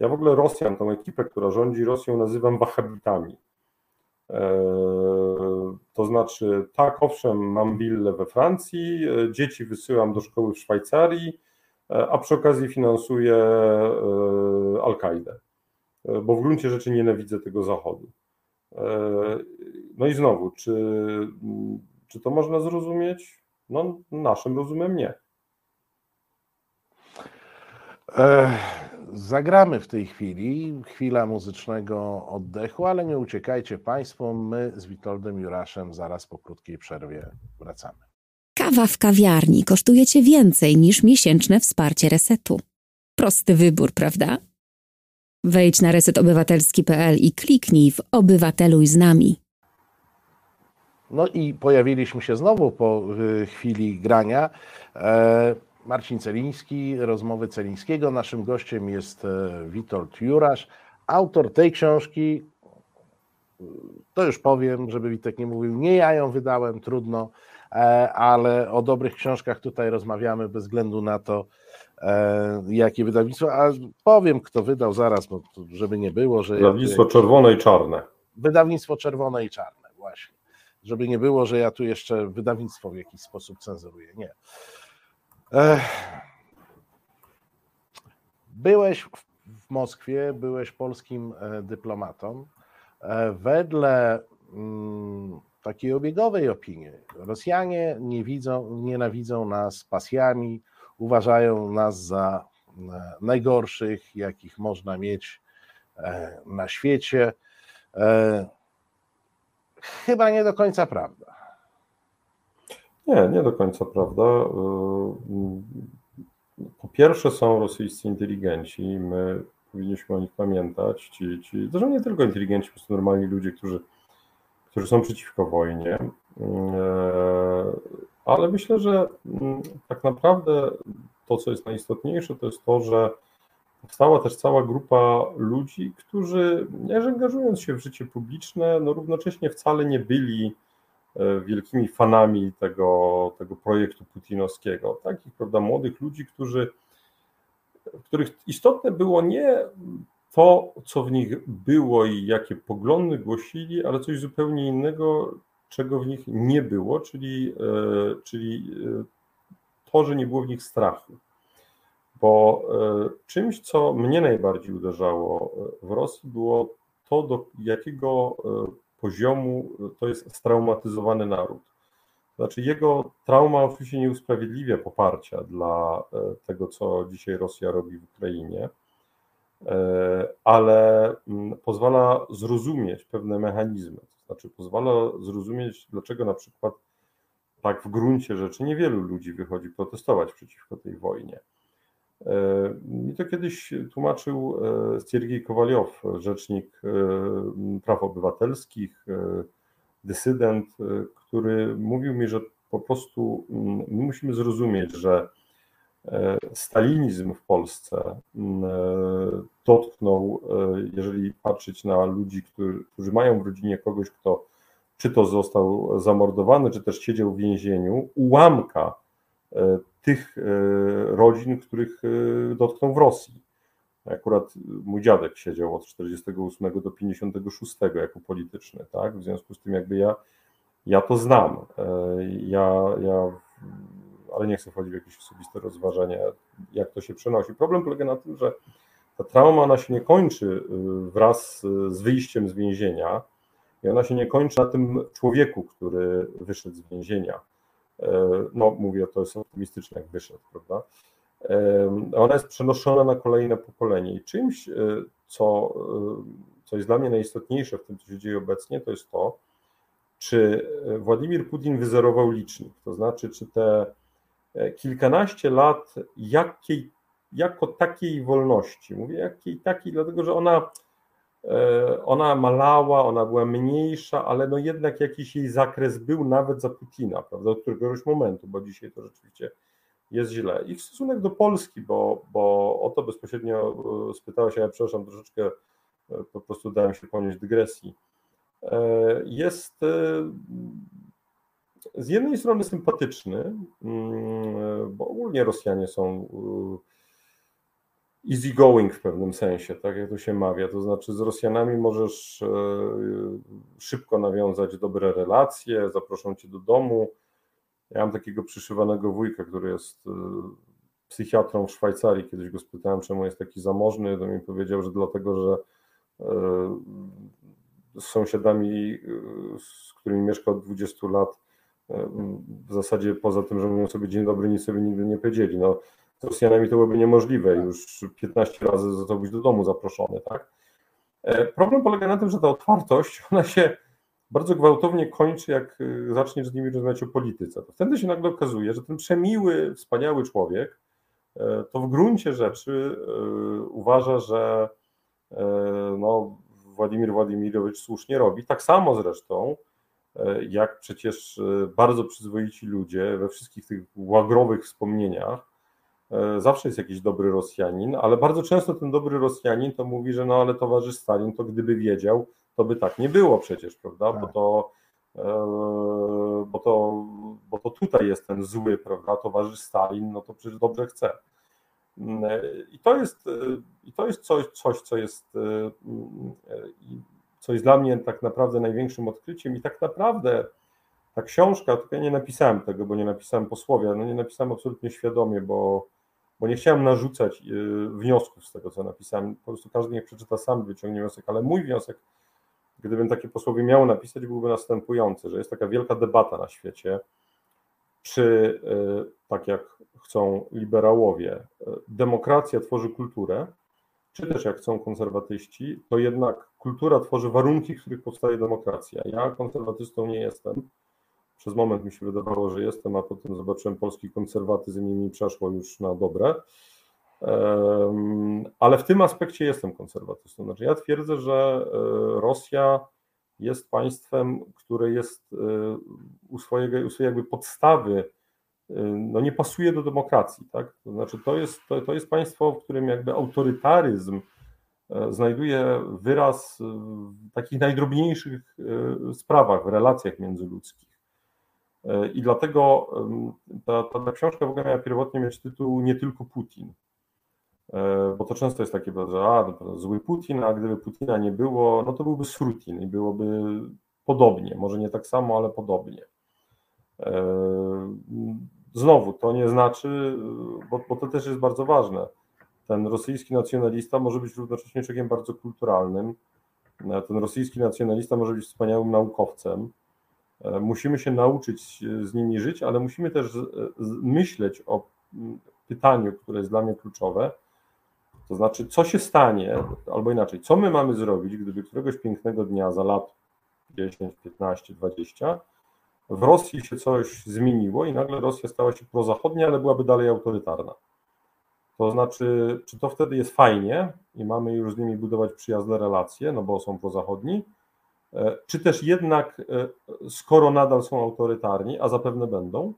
ja w ogóle Rosjan, tą ekipę, która rządzi Rosją, nazywam wahabitami. To znaczy, tak, owszem, mam willę we Francji, dzieci wysyłam do szkoły w Szwajcarii, E, a przy okazji finansuje e, Al-Kaidę, e, bo w gruncie rzeczy nienawidzę tego Zachodu. No i znowu, czy, czy to można zrozumieć? No, naszym rozumem nie. Zagramy w tej chwili, chwila muzycznego oddechu, ale nie uciekajcie Państwo, my z Witoldem Juraszem zaraz po krótkiej przerwie wracamy. Kawa w kawiarni kosztuje Cię więcej niż miesięczne wsparcie resetu. Prosty wybór, prawda? Wejdź na resetobywatelski.pl i kliknij w Obywateluj z nami. No i pojawiliśmy się znowu po y, chwili grania. E, Marcin Celiński, rozmowy Celińskiego. Naszym gościem jest e, Witold Jurasz, autor tej książki. To już powiem, żeby Witek nie mówił, nie ja ją wydałem, trudno. E, ale o dobrych książkach tutaj rozmawiamy bez względu na to, e, jakie wydawnictwo, a powiem, kto wydał zaraz, bo żeby nie było, że... Wydawnictwo ja, czerwone i czarne. Wydawnictwo czerwone i czarne, właśnie. Żeby nie było, że ja tu jeszcze wydawnictwo w jakiś sposób cenzuruję. Nie. Byłeś w Moskwie, byłeś polskim e, dyplomatą. Wedle mm, takiej obiegowej opinii. Rosjanie nie widzą, nienawidzą nas pasjami, uważają nas za e, najgorszych, jakich można mieć e, na świecie. E, chyba nie do końca prawda. Nie, nie do końca prawda. Po pierwsze są rosyjscy inteligenci, my powinniśmy o nich pamiętać. Ci, ci, zresztą nie tylko inteligenci, po prostu normalni ludzie, którzy którzy są przeciwko wojnie. Ale myślę, że mm, tak naprawdę to, co jest najistotniejsze, to jest to, że powstała też cała grupa ludzi, którzy, nie angażując się w życie publiczne, no równocześnie wcale nie byli wielkimi fanami tego, tego projektu putinowskiego. Takich, prawda, młodych ludzi, którzy, których istotne było nie to, co w nich było i jakie poglądy głosili, ale coś zupełnie innego, czego w nich nie było, czyli, e, czyli e, to, że nie było w nich strachu. Bo e, czymś, co mnie najbardziej uderzało w Rosji, było to, do jakiego poziomu to jest straumatyzowany naród. Znaczy, jego trauma oczywiście nie usprawiedliwia poparcia dla tego, co dzisiaj Rosja robi w Ukrainie, ale mm, pozwala zrozumieć pewne mechanizmy. Znaczy pozwala zrozumieć, dlaczego na przykład tak w gruncie rzeczy niewielu ludzi wychodzi protestować przeciwko tej wojnie. E, mi to kiedyś tłumaczył e, Siergiej Kowaliow, rzecznik e, praw obywatelskich, dysydent, który mówił mi, że po prostu mm, my musimy zrozumieć, że stalinizm w Polsce mm, dotknął, jeżeli patrzeć na ludzi, którzy, mają w rodzinie kogoś, kto czy to został zamordowany, czy też siedział w więzieniu, ułamka tych e, rodzin, których dotknął w Rosji. Akurat mój dziadek siedział od 48 do 56 jako polityczny, tak? W związku z tym jakby ja, ja to znam. Ja, ja, ale nie chcę wchodzić w jakieś osobiste rozważania, jak to się przenosi. Problem polega na tym, że ta trauma ona się nie kończy y, wraz z wyjściem z więzienia i ona się nie kończy na tym człowieku, który wyszedł z więzienia. E, no, mówię, to jest optymistyczne, jak wyszedł, prawda? E, ona jest przenoszona na kolejne pokolenie i czymś, e, co, co jest dla mnie najistotniejsze w tym, co się dzieje obecnie, to jest to, czy Władimir Putin wyzerował licznik, to znaczy, czy te kilkanaście lat jakiej jako takiej wolności. Mówię jakiej takiej, dlatego że ona, ona malała, ona była mniejsza, ale no jednak jakiś jej zakres był nawet za Putina, prawda, od któregoś momentu, bo dzisiaj to rzeczywiście jest źle. Ich stosunek do Polski, bo, bo o to bezpośrednio e, spytałeś, a ja przepraszam, troszeczkę e, po prostu dałem się ponieść dygresji, jest z jednej strony sympatyczny, mm, bo ogólnie Rosjanie są easy going w pewnym sensie, tak jak to się mawia. To znaczy, z Rosjanami możesz e, szybko nawiązać dobre relacje, zaproszą cię do domu. Ja mam takiego przyszywanego wujka, który jest e, psychiatrą w Szwajcarii. Kiedyś go spytałem, czemu jest taki zamożny. To mi powiedział, że dlatego, że e, z sąsiadami, z którymi mieszka od 20 lat, w zasadzie poza tym, że mówią sobie dzień dobry, nic sobie nigdy nie powiedzieli. No, Rosjanami to byłoby niemożliwe, już 15 razy został być do domu zaproszony, tak? E, problem polega na tym, że ta otwartość, ona się bardzo gwałtownie kończy, jak e, zaczniesz z nimi rozmawiać o polityce. To wtedy się nagle okazuje, że ten przemiły, wspaniały człowiek e, to w gruncie rzeczy uważa, że no, Władimir Władimirowicz słusznie robi. Tak samo zresztą, jak przecież bardzo przyzwoici ludzie we wszystkich tych łagrowych wspomnieniach E, zawsze jest jakiś dobry Rosjanin, ale bardzo często ten dobry Rosjanin to mówi, że no ale towarzysz Stalin to gdyby wiedział, to by tak nie było przecież, prawda? Tak. Bo, to, e, bo, to, bo to tutaj jest ten zły, prawda? Towarzysz Stalin, no to przecież dobrze chce. Mm, e, I to jest, i to jest coś, coś, co jest co jest dla mnie tak naprawdę największym odkryciem i tak naprawdę ta książka, tylko ja nie napisałem tego, bo nie napisałem posłowie, no nie napisałem absolutnie świadomie, bo bo nie chciałem narzucać y, wniosków z tego, co napisałem. Po prostu każdy niech przeczyta sam, wyciągnie wniosek, ale mój wniosek, gdybym takie posłowie miał napisać, byłby następujący, że jest taka wielka debata na świecie, czy y, tak jak chcą liberałowie, y, demokracja tworzy kulturę, czy też jak chcą konserwatyści, to jednak kultura tworzy warunki, w których powstaje demokracja. Ja konserwatystą nie jestem przez moment mi się wydawało, że jestem, a potem zobaczyłem polski konserwatyzm i mi przeszło już na dobre. Ale w tym aspekcie jestem konserwatystą. Znaczy, ja twierdzę, że e, Rosja jest państwem, które jest u swojego, u swojej jakby podstawy no nie pasuje do demokracji, tak? To znaczy to jest, to, to jest państwo, w którym jakby autorytaryzm e, znajduje wyraz w takich najdrobniejszych e, sprawach, w relacjach międzyludzkich. E, I dlatego ta, ta, książka w ogóle miała pierwotnie mieć tytuł Nie tylko Putin. Bo to często jest takie, że a, to zły Putin, a gdyby Putina nie było, no to byłby Srutin i byłoby podobnie, może nie tak samo, ale podobnie. Znowu, to nie znaczy, bo, bo to też jest bardzo ważne. Ten rosyjski nacjonalista może być równocześnie człowiekiem bardzo kulturalnym. Ten rosyjski nacjonalista może być wspaniałym naukowcem. Musimy się nauczyć z nimi żyć, ale musimy też myśleć o pytaniu, które jest dla mnie kluczowe. To znaczy, co się stanie, albo inaczej, co my mamy zrobić, gdyby któregoś pięknego dnia za lat 10, 15, 20 w Rosji się coś zmieniło i nagle Rosja stała się prozachodnia, ale byłaby dalej autorytarna. To znaczy, czy to wtedy jest fajnie i mamy już z nimi budować przyjazne relacje, no bo są prozachodni, e, czy też jednak, e, skoro nadal są autorytarni, a zapewne będą,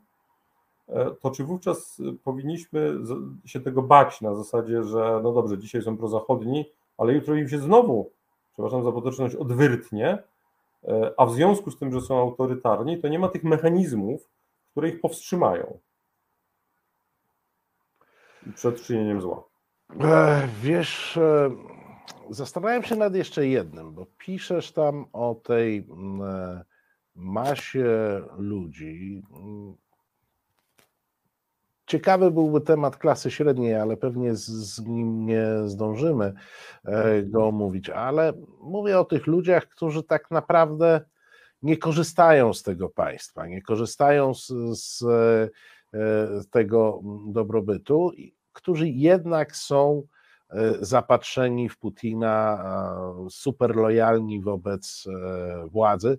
e, to czy wówczas powinniśmy się tego bać na zasadzie, że no dobrze, dzisiaj są prozachodni, ale jutro im się znowu, przepraszam za potoczność, odwyrtnie, E, a w związku z tym, że są autorytarni, to nie ma tych mechanizmów, które ich powstrzymają przed czynieniem zła. E, wiesz, e, zastanawiam się nad jeszcze jednym, bo piszesz tam o tej masie ludzi, Ciekawy byłby temat klasy średniej, ale pewnie z, z, nim nie zdążymy e, go omówić. Ale mówię o tych ludziach, którzy tak naprawdę nie korzystają z tego państwa, nie korzystają z, z e, tego dobrobytu, którzy jednak są e, zapatrzeni w Putina, super lojalni wobec władzy.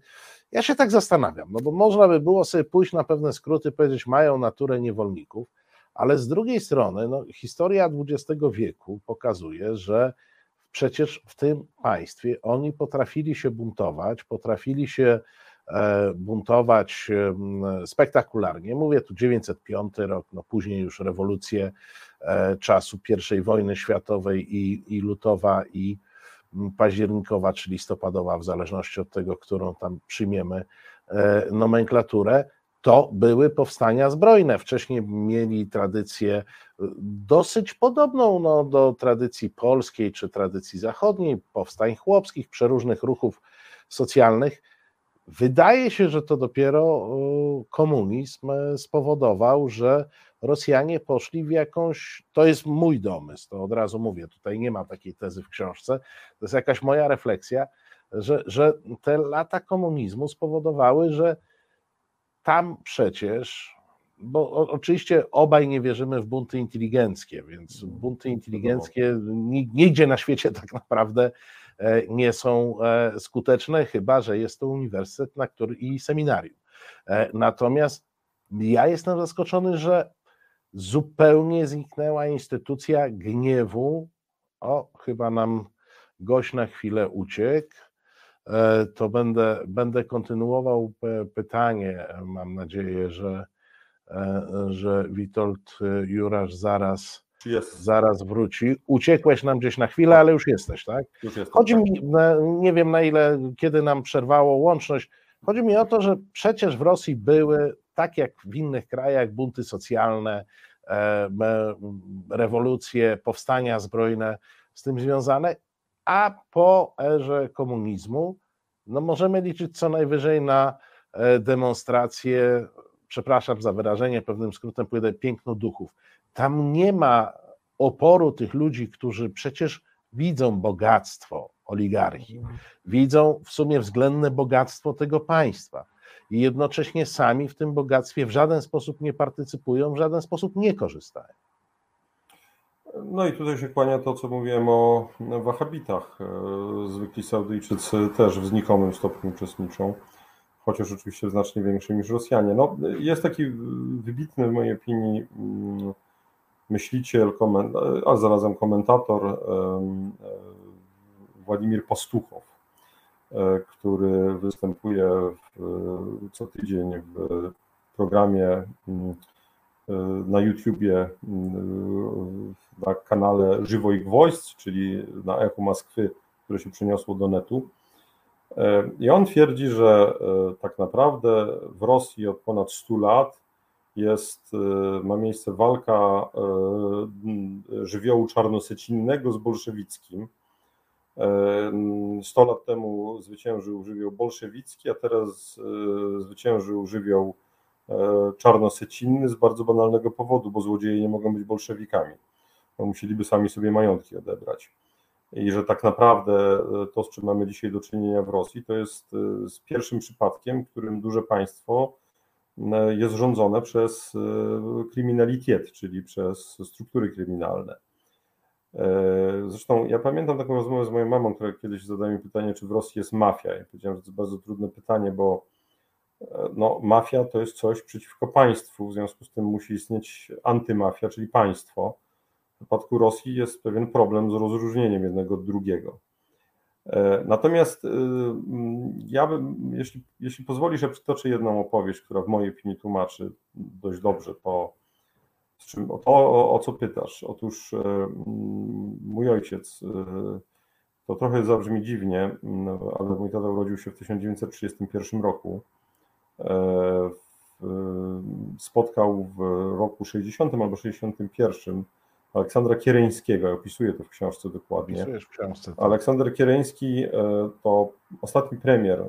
Ja się tak zastanawiam, no bo można by było sobie pójść na pewne skróty, powiedzieć, mają naturę niewolników, ale z drugiej strony, no, historia XX wieku pokazuje, że przecież w tym państwie oni potrafili się buntować, potrafili się e, buntować spektakularnie. Mówię tu 905 rok, no później już rewolucje e, czasu I wojny światowej i, i lutowa i październikowa czy listopadowa, w zależności od tego, którą tam przyjmiemy e, nomenklaturę to były powstania zbrojne. Wcześniej mieli tradycję e, dosyć podobną no, do tradycji polskiej czy tradycji zachodniej, powstań chłopskich, przeróżnych ruchów socjalnych. Wydaje się, że to dopiero e, komunizm e, spowodował, że Rosjanie poszli w jakąś. To jest mój domysł, to od razu mówię, tutaj nie ma takiej tezy w książce. To jest jakaś moja refleksja, że, że te lata komunizmu spowodowały, że tam przecież, bo oczywiście obaj nie wierzymy w bunty inteligenckie, więc bunty inteligenckie nigdzie na świecie tak naprawdę e, nie są e, skuteczne, chyba że jest to uniwersytet na który, i seminarium. E, natomiast ja jestem zaskoczony, że zupełnie zniknęła instytucja gniewu. O, chyba nam gość na chwilę uciekł. E, to będę, będę kontynuował pytanie. Mam nadzieję, że, e, że Witold Jurasz zaraz, zaraz wróci. Uciekłeś nam gdzieś na chwilę, ale już jesteś, tak? Już jestem, Chodzi tak. mi, nie wiem na ile, kiedy nam przerwało łączność, chodzi mi o to, że przecież w Rosji były, tak jak w innych krajach, bunty socjalne, e, rewolucje, powstania zbrojne z tym związane a po erze komunizmu no możemy liczyć co najwyżej na e, demonstrację, przepraszam za wyrażenie, pewnym skrótem pójdę, piękno duchów. Tam nie ma oporu tych ludzi, którzy przecież widzą bogactwo oligarchii, widzą w sumie względne bogactwo tego państwa i jednocześnie sami w tym bogactwie w żaden sposób nie partycypują, w żaden sposób nie korzystają. No i tutaj się kłania to, co mówiłem o wahabitach. E, zwykli Saudyjczycy też w znikomym stopniu uczestniczą, chociaż oczywiście znacznie większym niż Rosjanie. No, jest taki wybitny w mojej opinii mm, myśliciel, a zarazem komentator e, Władimir Pastuchow. Który występuje w, co tydzień w programie mm, na YouTubie, mm, na kanale Żywo i Gwoźdź, czyli na Echo Moskwy, które się przeniosło do netu. I on twierdzi, że tak naprawdę w Rosji od ponad 100 lat jest, ma miejsce walka żywiołu czarnosecinnego z bolszewickim. 100 lat temu zwyciężył żywioł bolszewicki, a teraz zwyciężył żywioł czarnosecinny z bardzo banalnego powodu, bo złodzieje nie mogą być bolszewikami. Bo musieliby sami sobie majątki odebrać. I że tak naprawdę to, z czym mamy dzisiaj do czynienia w Rosji, to jest z pierwszym przypadkiem, w którym duże państwo jest rządzone przez kryminalitet, czyli przez struktury kryminalne. Zresztą ja pamiętam taką rozmowę z moją mamą, która kiedyś zadała mi pytanie, czy w Rosji jest mafia. Ja powiedziałem, że to jest bardzo trudne pytanie, bo no, mafia to jest coś przeciwko państwu, w związku z tym musi istnieć antymafia, czyli państwo. W przypadku Rosji jest pewien problem z rozróżnieniem jednego od drugiego. Natomiast ja bym, jeśli, jeśli pozwolisz, ja przytoczę jedną opowieść, która w mojej opinii tłumaczy dość dobrze to, czym, to o, o co pytasz. Otóż mój ojciec, to trochę zabrzmi dziwnie, ale mój tata urodził się w 1931 roku spotkał w roku 60 albo 61 Aleksandra Kiereńskiego, opisuję to w książce dokładnie. w książce. Tak. Aleksander Kiereński e, to ostatni premier e,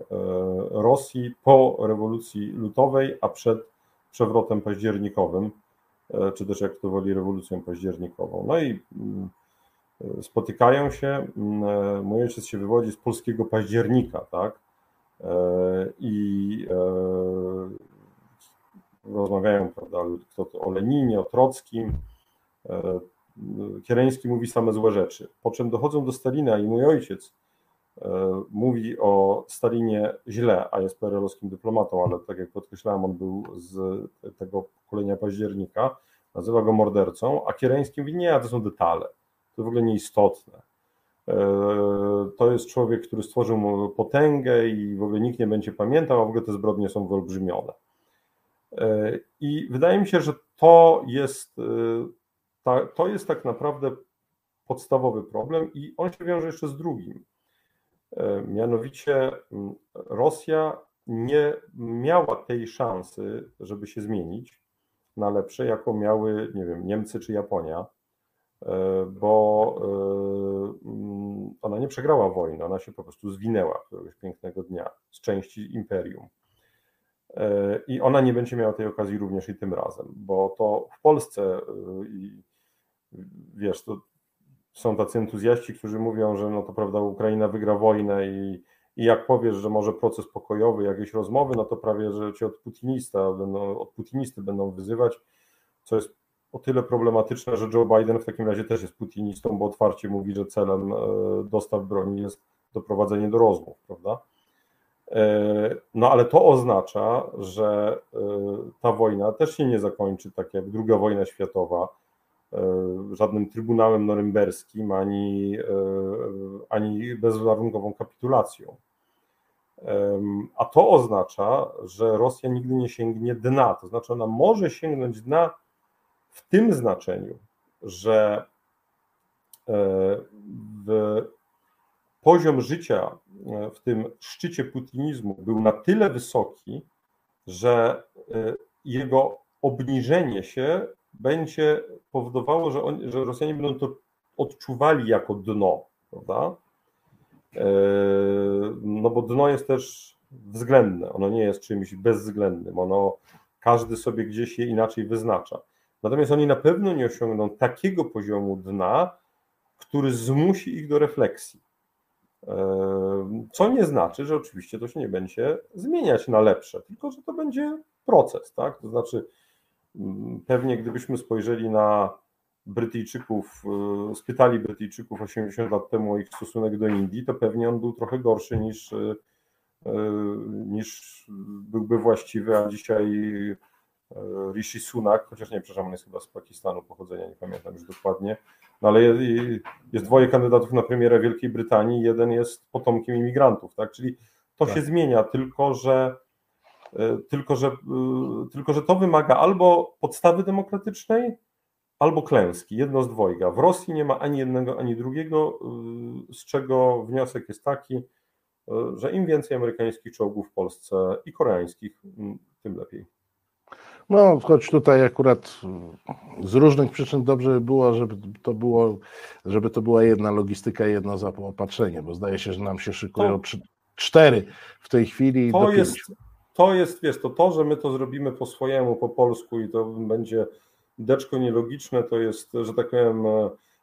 Rosji po rewolucji lutowej, a przed przewrotem październikowym, e, czy też jak to woli rewolucją październikową. No i mm, spotykają się. Mm, mój ojciec się wywodzi z polskiego października, tak? I rozmawiają prawda, o Leninie, o Trockim. Kiereński mówi same złe rzeczy. Po czym dochodzą do Stalina i mój ojciec mówi o Stalinie źle, a jest PRL-owskim dyplomatą, ale tak jak podkreślałem, on był z tego pokolenia października, nazywa go mordercą, a Kiereński mówi nie, to są detale, to w ogóle nieistotne. To jest człowiek, który stworzył potęgę i w ogóle nikt nie będzie pamiętał, a w ogóle te zbrodnie są wyolbrzymione. I wydaje mi się, że to jest, to jest tak naprawdę podstawowy problem i on się wiąże jeszcze z drugim. Mianowicie Rosja nie miała tej szansy, żeby się zmienić na lepsze, jaką miały, nie wiem, Niemcy czy Japonia E, bo e, ona nie przegrała wojny, ona się po prostu zwinęła któregoś pięknego dnia z części imperium. E, I ona nie będzie miała tej okazji również i tym razem, bo to w Polsce wiesz, to są tacy entuzjaści, którzy mówią, że no to prawda, Ukraina wygra wojnę i, i jak powiesz, że może proces pokojowy, jakieś rozmowy, no to prawie, że cię od putinista będą, od putinisty będą wyzywać, co jest o tyle problematyczne, że Joe Biden w takim razie też jest putinistą, bo otwarcie mówi, że celem e, dostaw broni jest doprowadzenie do rozmów, prawda? E, no ale to oznacza, że e, ta wojna też się nie zakończy tak jak II wojna światowa, żadnym trybunałem norymberskim, ani, ani bezwarunkową kapitulacją. A to oznacza, że Rosja nigdy nie sięgnie dna, to znaczy ona może sięgnąć dna w tym znaczeniu, że e, poziom życia e, w tym szczycie putinizmu był na tyle wysoki, że e, jego obniżenie się będzie powodowało, że, on, że Rosjanie będą to odczuwali jako dno, prawda? No bo dno jest też względne, ono nie jest czymś bezwzględnym, ono każdy sobie gdzieś je inaczej wyznacza. Natomiast oni na pewno nie osiągną takiego poziomu dna, który zmusi ich do refleksji. Co nie znaczy, że oczywiście to się nie będzie zmieniać na lepsze, tylko że to będzie proces, tak? To znaczy, pewnie gdybyśmy spojrzeli na Brytyjczyków, e, spytali Brytyjczyków 80 lat temu o ich stosunek do Indii, to pewnie on był trochę gorszy niż, e, e, niż byłby właściwy, a dzisiaj Rishi Sunak, chociaż nie, przepraszam, on jest chyba z Pakistanu pochodzenia, nie pamiętam już dokładnie, No ale jest dwoje kandydatów na premiera Wielkiej Brytanii, jeden jest potomkiem imigrantów, tak? Czyli to tak. się zmienia, tylko że tylko że, e, tylko, że to wymaga albo podstawy demokratycznej, albo klęski, jedno z dwojga. W Rosji nie ma ani jednego, ani drugiego, e, z czego wniosek jest taki, że im więcej amerykańskich czołgów w Polsce i koreańskich, tym lepiej. No, choć tutaj akurat z różnych przyczyn dobrze by było, żeby to było, żeby to była jedna logistyka, jedno zaopatrzenie, bo zdaje się, że nam się szykują to, cztery w tej chwili. To jest, to jest, wiesz, to to, że my to zrobimy po swojemu, po polsku i to będzie deczko nielogiczne, to jest, że tak powiem,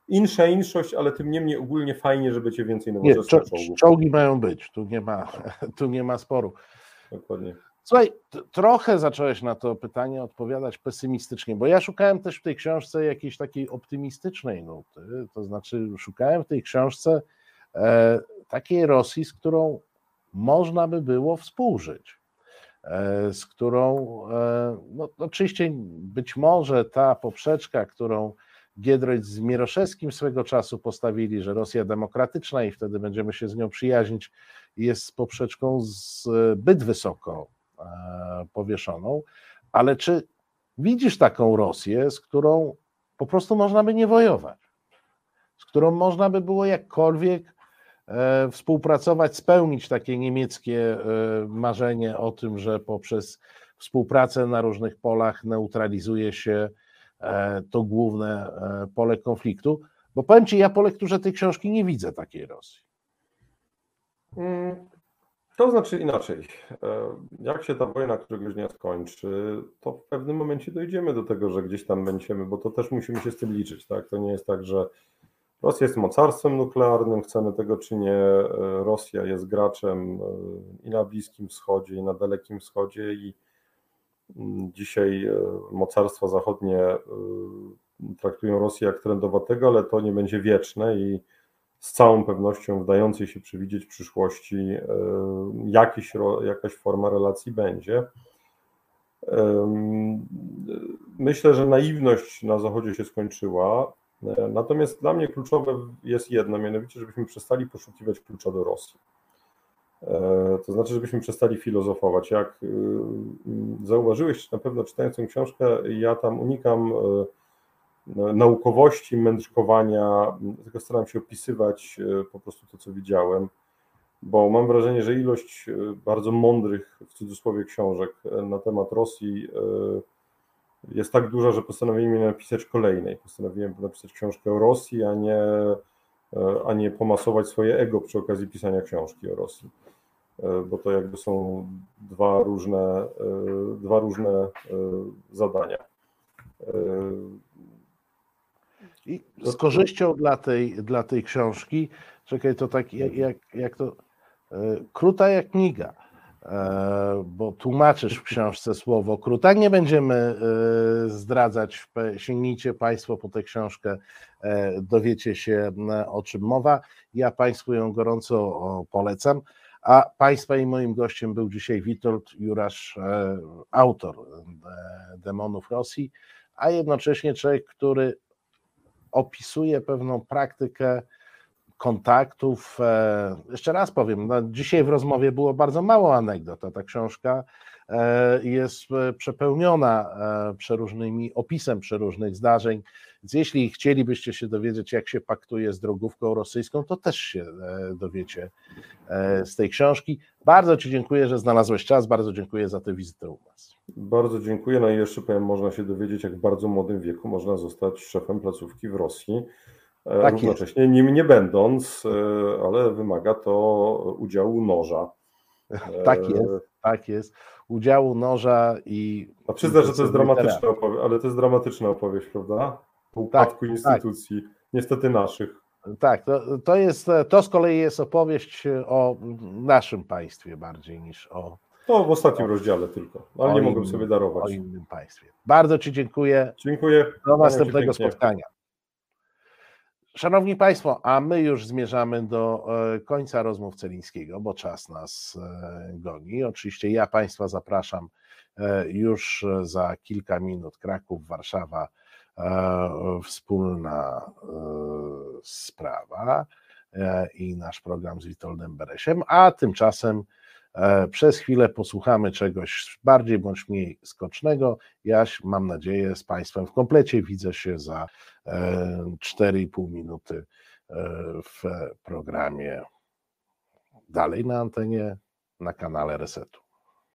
insza inszość, ale tym niemniej ogólnie fajnie, żeby cię więcej nowoczesnych nie, czołgów. Czołgi mają być, tu nie ma, tu nie ma sporu. Dokładnie. Słuchaj, trochę zacząłeś na to pytanie odpowiadać pesymistycznie, bo ja szukałem też w tej książce jakiejś takiej optymistycznej nuty, to znaczy szukałem w tej książce e, takiej Rosji, z którą można by było współżyć, e, z którą, e, no oczywiście być może ta poprzeczka, którą Giedroyć z Mieroszewskim swego czasu postawili, że Rosja demokratyczna i wtedy będziemy się z nią przyjaźnić, jest poprzeczką zbyt wysoko E, powieszoną, ale czy widzisz taką Rosję, z którą po prostu można by nie wojować, z którą można by było jakkolwiek e, współpracować, spełnić takie niemieckie e, marzenie o tym, że poprzez współpracę na różnych polach neutralizuje się to główne pole konfliktu. Bo powiem Ci, ja po lekturze tej książki nie widzę takiej Rosji. Mm, to znaczy inaczej. E, jak się ta wojna któregoś dnia skończy, to w pewnym momencie dojdziemy do tego, że gdzieś tam będziemy, bo to też musimy się z tym liczyć. Tak? To nie jest tak, że Rosja jest mocarstwem nuklearnym, chcemy tego czy nie. E, Rosja jest graczem e, i na Bliskim Wschodzie, i na Dalekim Wschodzie, i mm, dzisiaj mocarstwa zachodnie traktują Rosję jak trendowatego, ale to nie będzie wieczne i z całą pewnością wdającej się przewidzieć w przyszłości e, jakiś, jakaś forma relacji będzie. Myślę, że naiwność na Zachodzie się skończyła. E, natomiast dla mnie kluczowe jest jedno, mianowicie, żebyśmy przestali poszukiwać klucza do Rosji. E, to znaczy, żebyśmy przestali filozofować. Jak zauważyłeś na pewno czytając tę książkę, ja tam unikam naukowości, mędrkowania, tylko staram się opisywać e, po prostu to, co widziałem, bo mam wrażenie, że ilość e, bardzo mądrych, w cudzysłowie, książek e, na temat Rosji jest tak duża, że postanowiłem napisać kolejnej. Postanowiłem napisać książkę o Rosji, a nie, a nie pomasować swoje ego przy okazji pisania książki o Rosji. Bo to jakby są dwa różne, dwa różne zadania. I z korzyścią dla tej, dla tej książki, czekaj, to tak jak, jak, jak to, e, kruta jak kniga, e, bo tłumaczysz w książce słowo kruta. Nie będziemy e, zdradzać, sięgnijcie Państwo po tę książkę, dowiecie się o czym mowa. Ja Państwu ją gorąco polecam. A Państwa i moim gościem był dzisiaj Witold Jurasz, autor Demonów Rosji, a jednocześnie człowiek, który opisuje pewną praktykę kontaktów. E, jeszcze raz powiem, no dzisiaj w rozmowie było bardzo mało anegdot, a ta książka e, jest e, przepełniona przeróżnymi opisem przeróżnych zdarzeń. Więc jeśli chcielibyście się dowiedzieć, jak się paktuje z drogówką rosyjską, to też się dowiecie z tej książki. Bardzo Ci dziękuję, że znalazłeś czas. Bardzo dziękuję za tę wizytę u nas. Bardzo dziękuję. No i jeszcze powiem, można się dowiedzieć, jak w bardzo młodym wieku można zostać szefem placówki w Rosji. E, tak Równocześnie jest. nim nie będąc, e, ale wymaga to udziału noża. Tak jest, tak jest. Udziału noża i. A przyzna, że to jest dramatyczna opowieść, ale to jest dramatyczna opowieść, prawda? Po upadku tak, instytucji, tak. niestety naszych. Tak, to, to jest, to z kolei jest opowieść o naszym państwie bardziej niż o no, w ostatnim rozdziale tylko, ale nie mogłem sobie darować. O innym państwie. Bardzo Ci dziękuję. Dziękuję. Do następnego spotkania. Szanowni Państwo, a my już zmierzamy do e, końca rozmów Celińskiego, bo czas nas e, goni. Oczywiście ja Państwa zapraszam e, już za kilka minut Kraków, Warszawa, wspólna sprawa i nasz program z Witoldem Beresiem, a tymczasem przez chwilę posłuchamy czegoś bardziej bądź mniej skocznego. Jaś, mam nadzieję, z Państwem w komplecie widzę się za 4,5 minuty w programie dalej na antenie na kanale Resetu.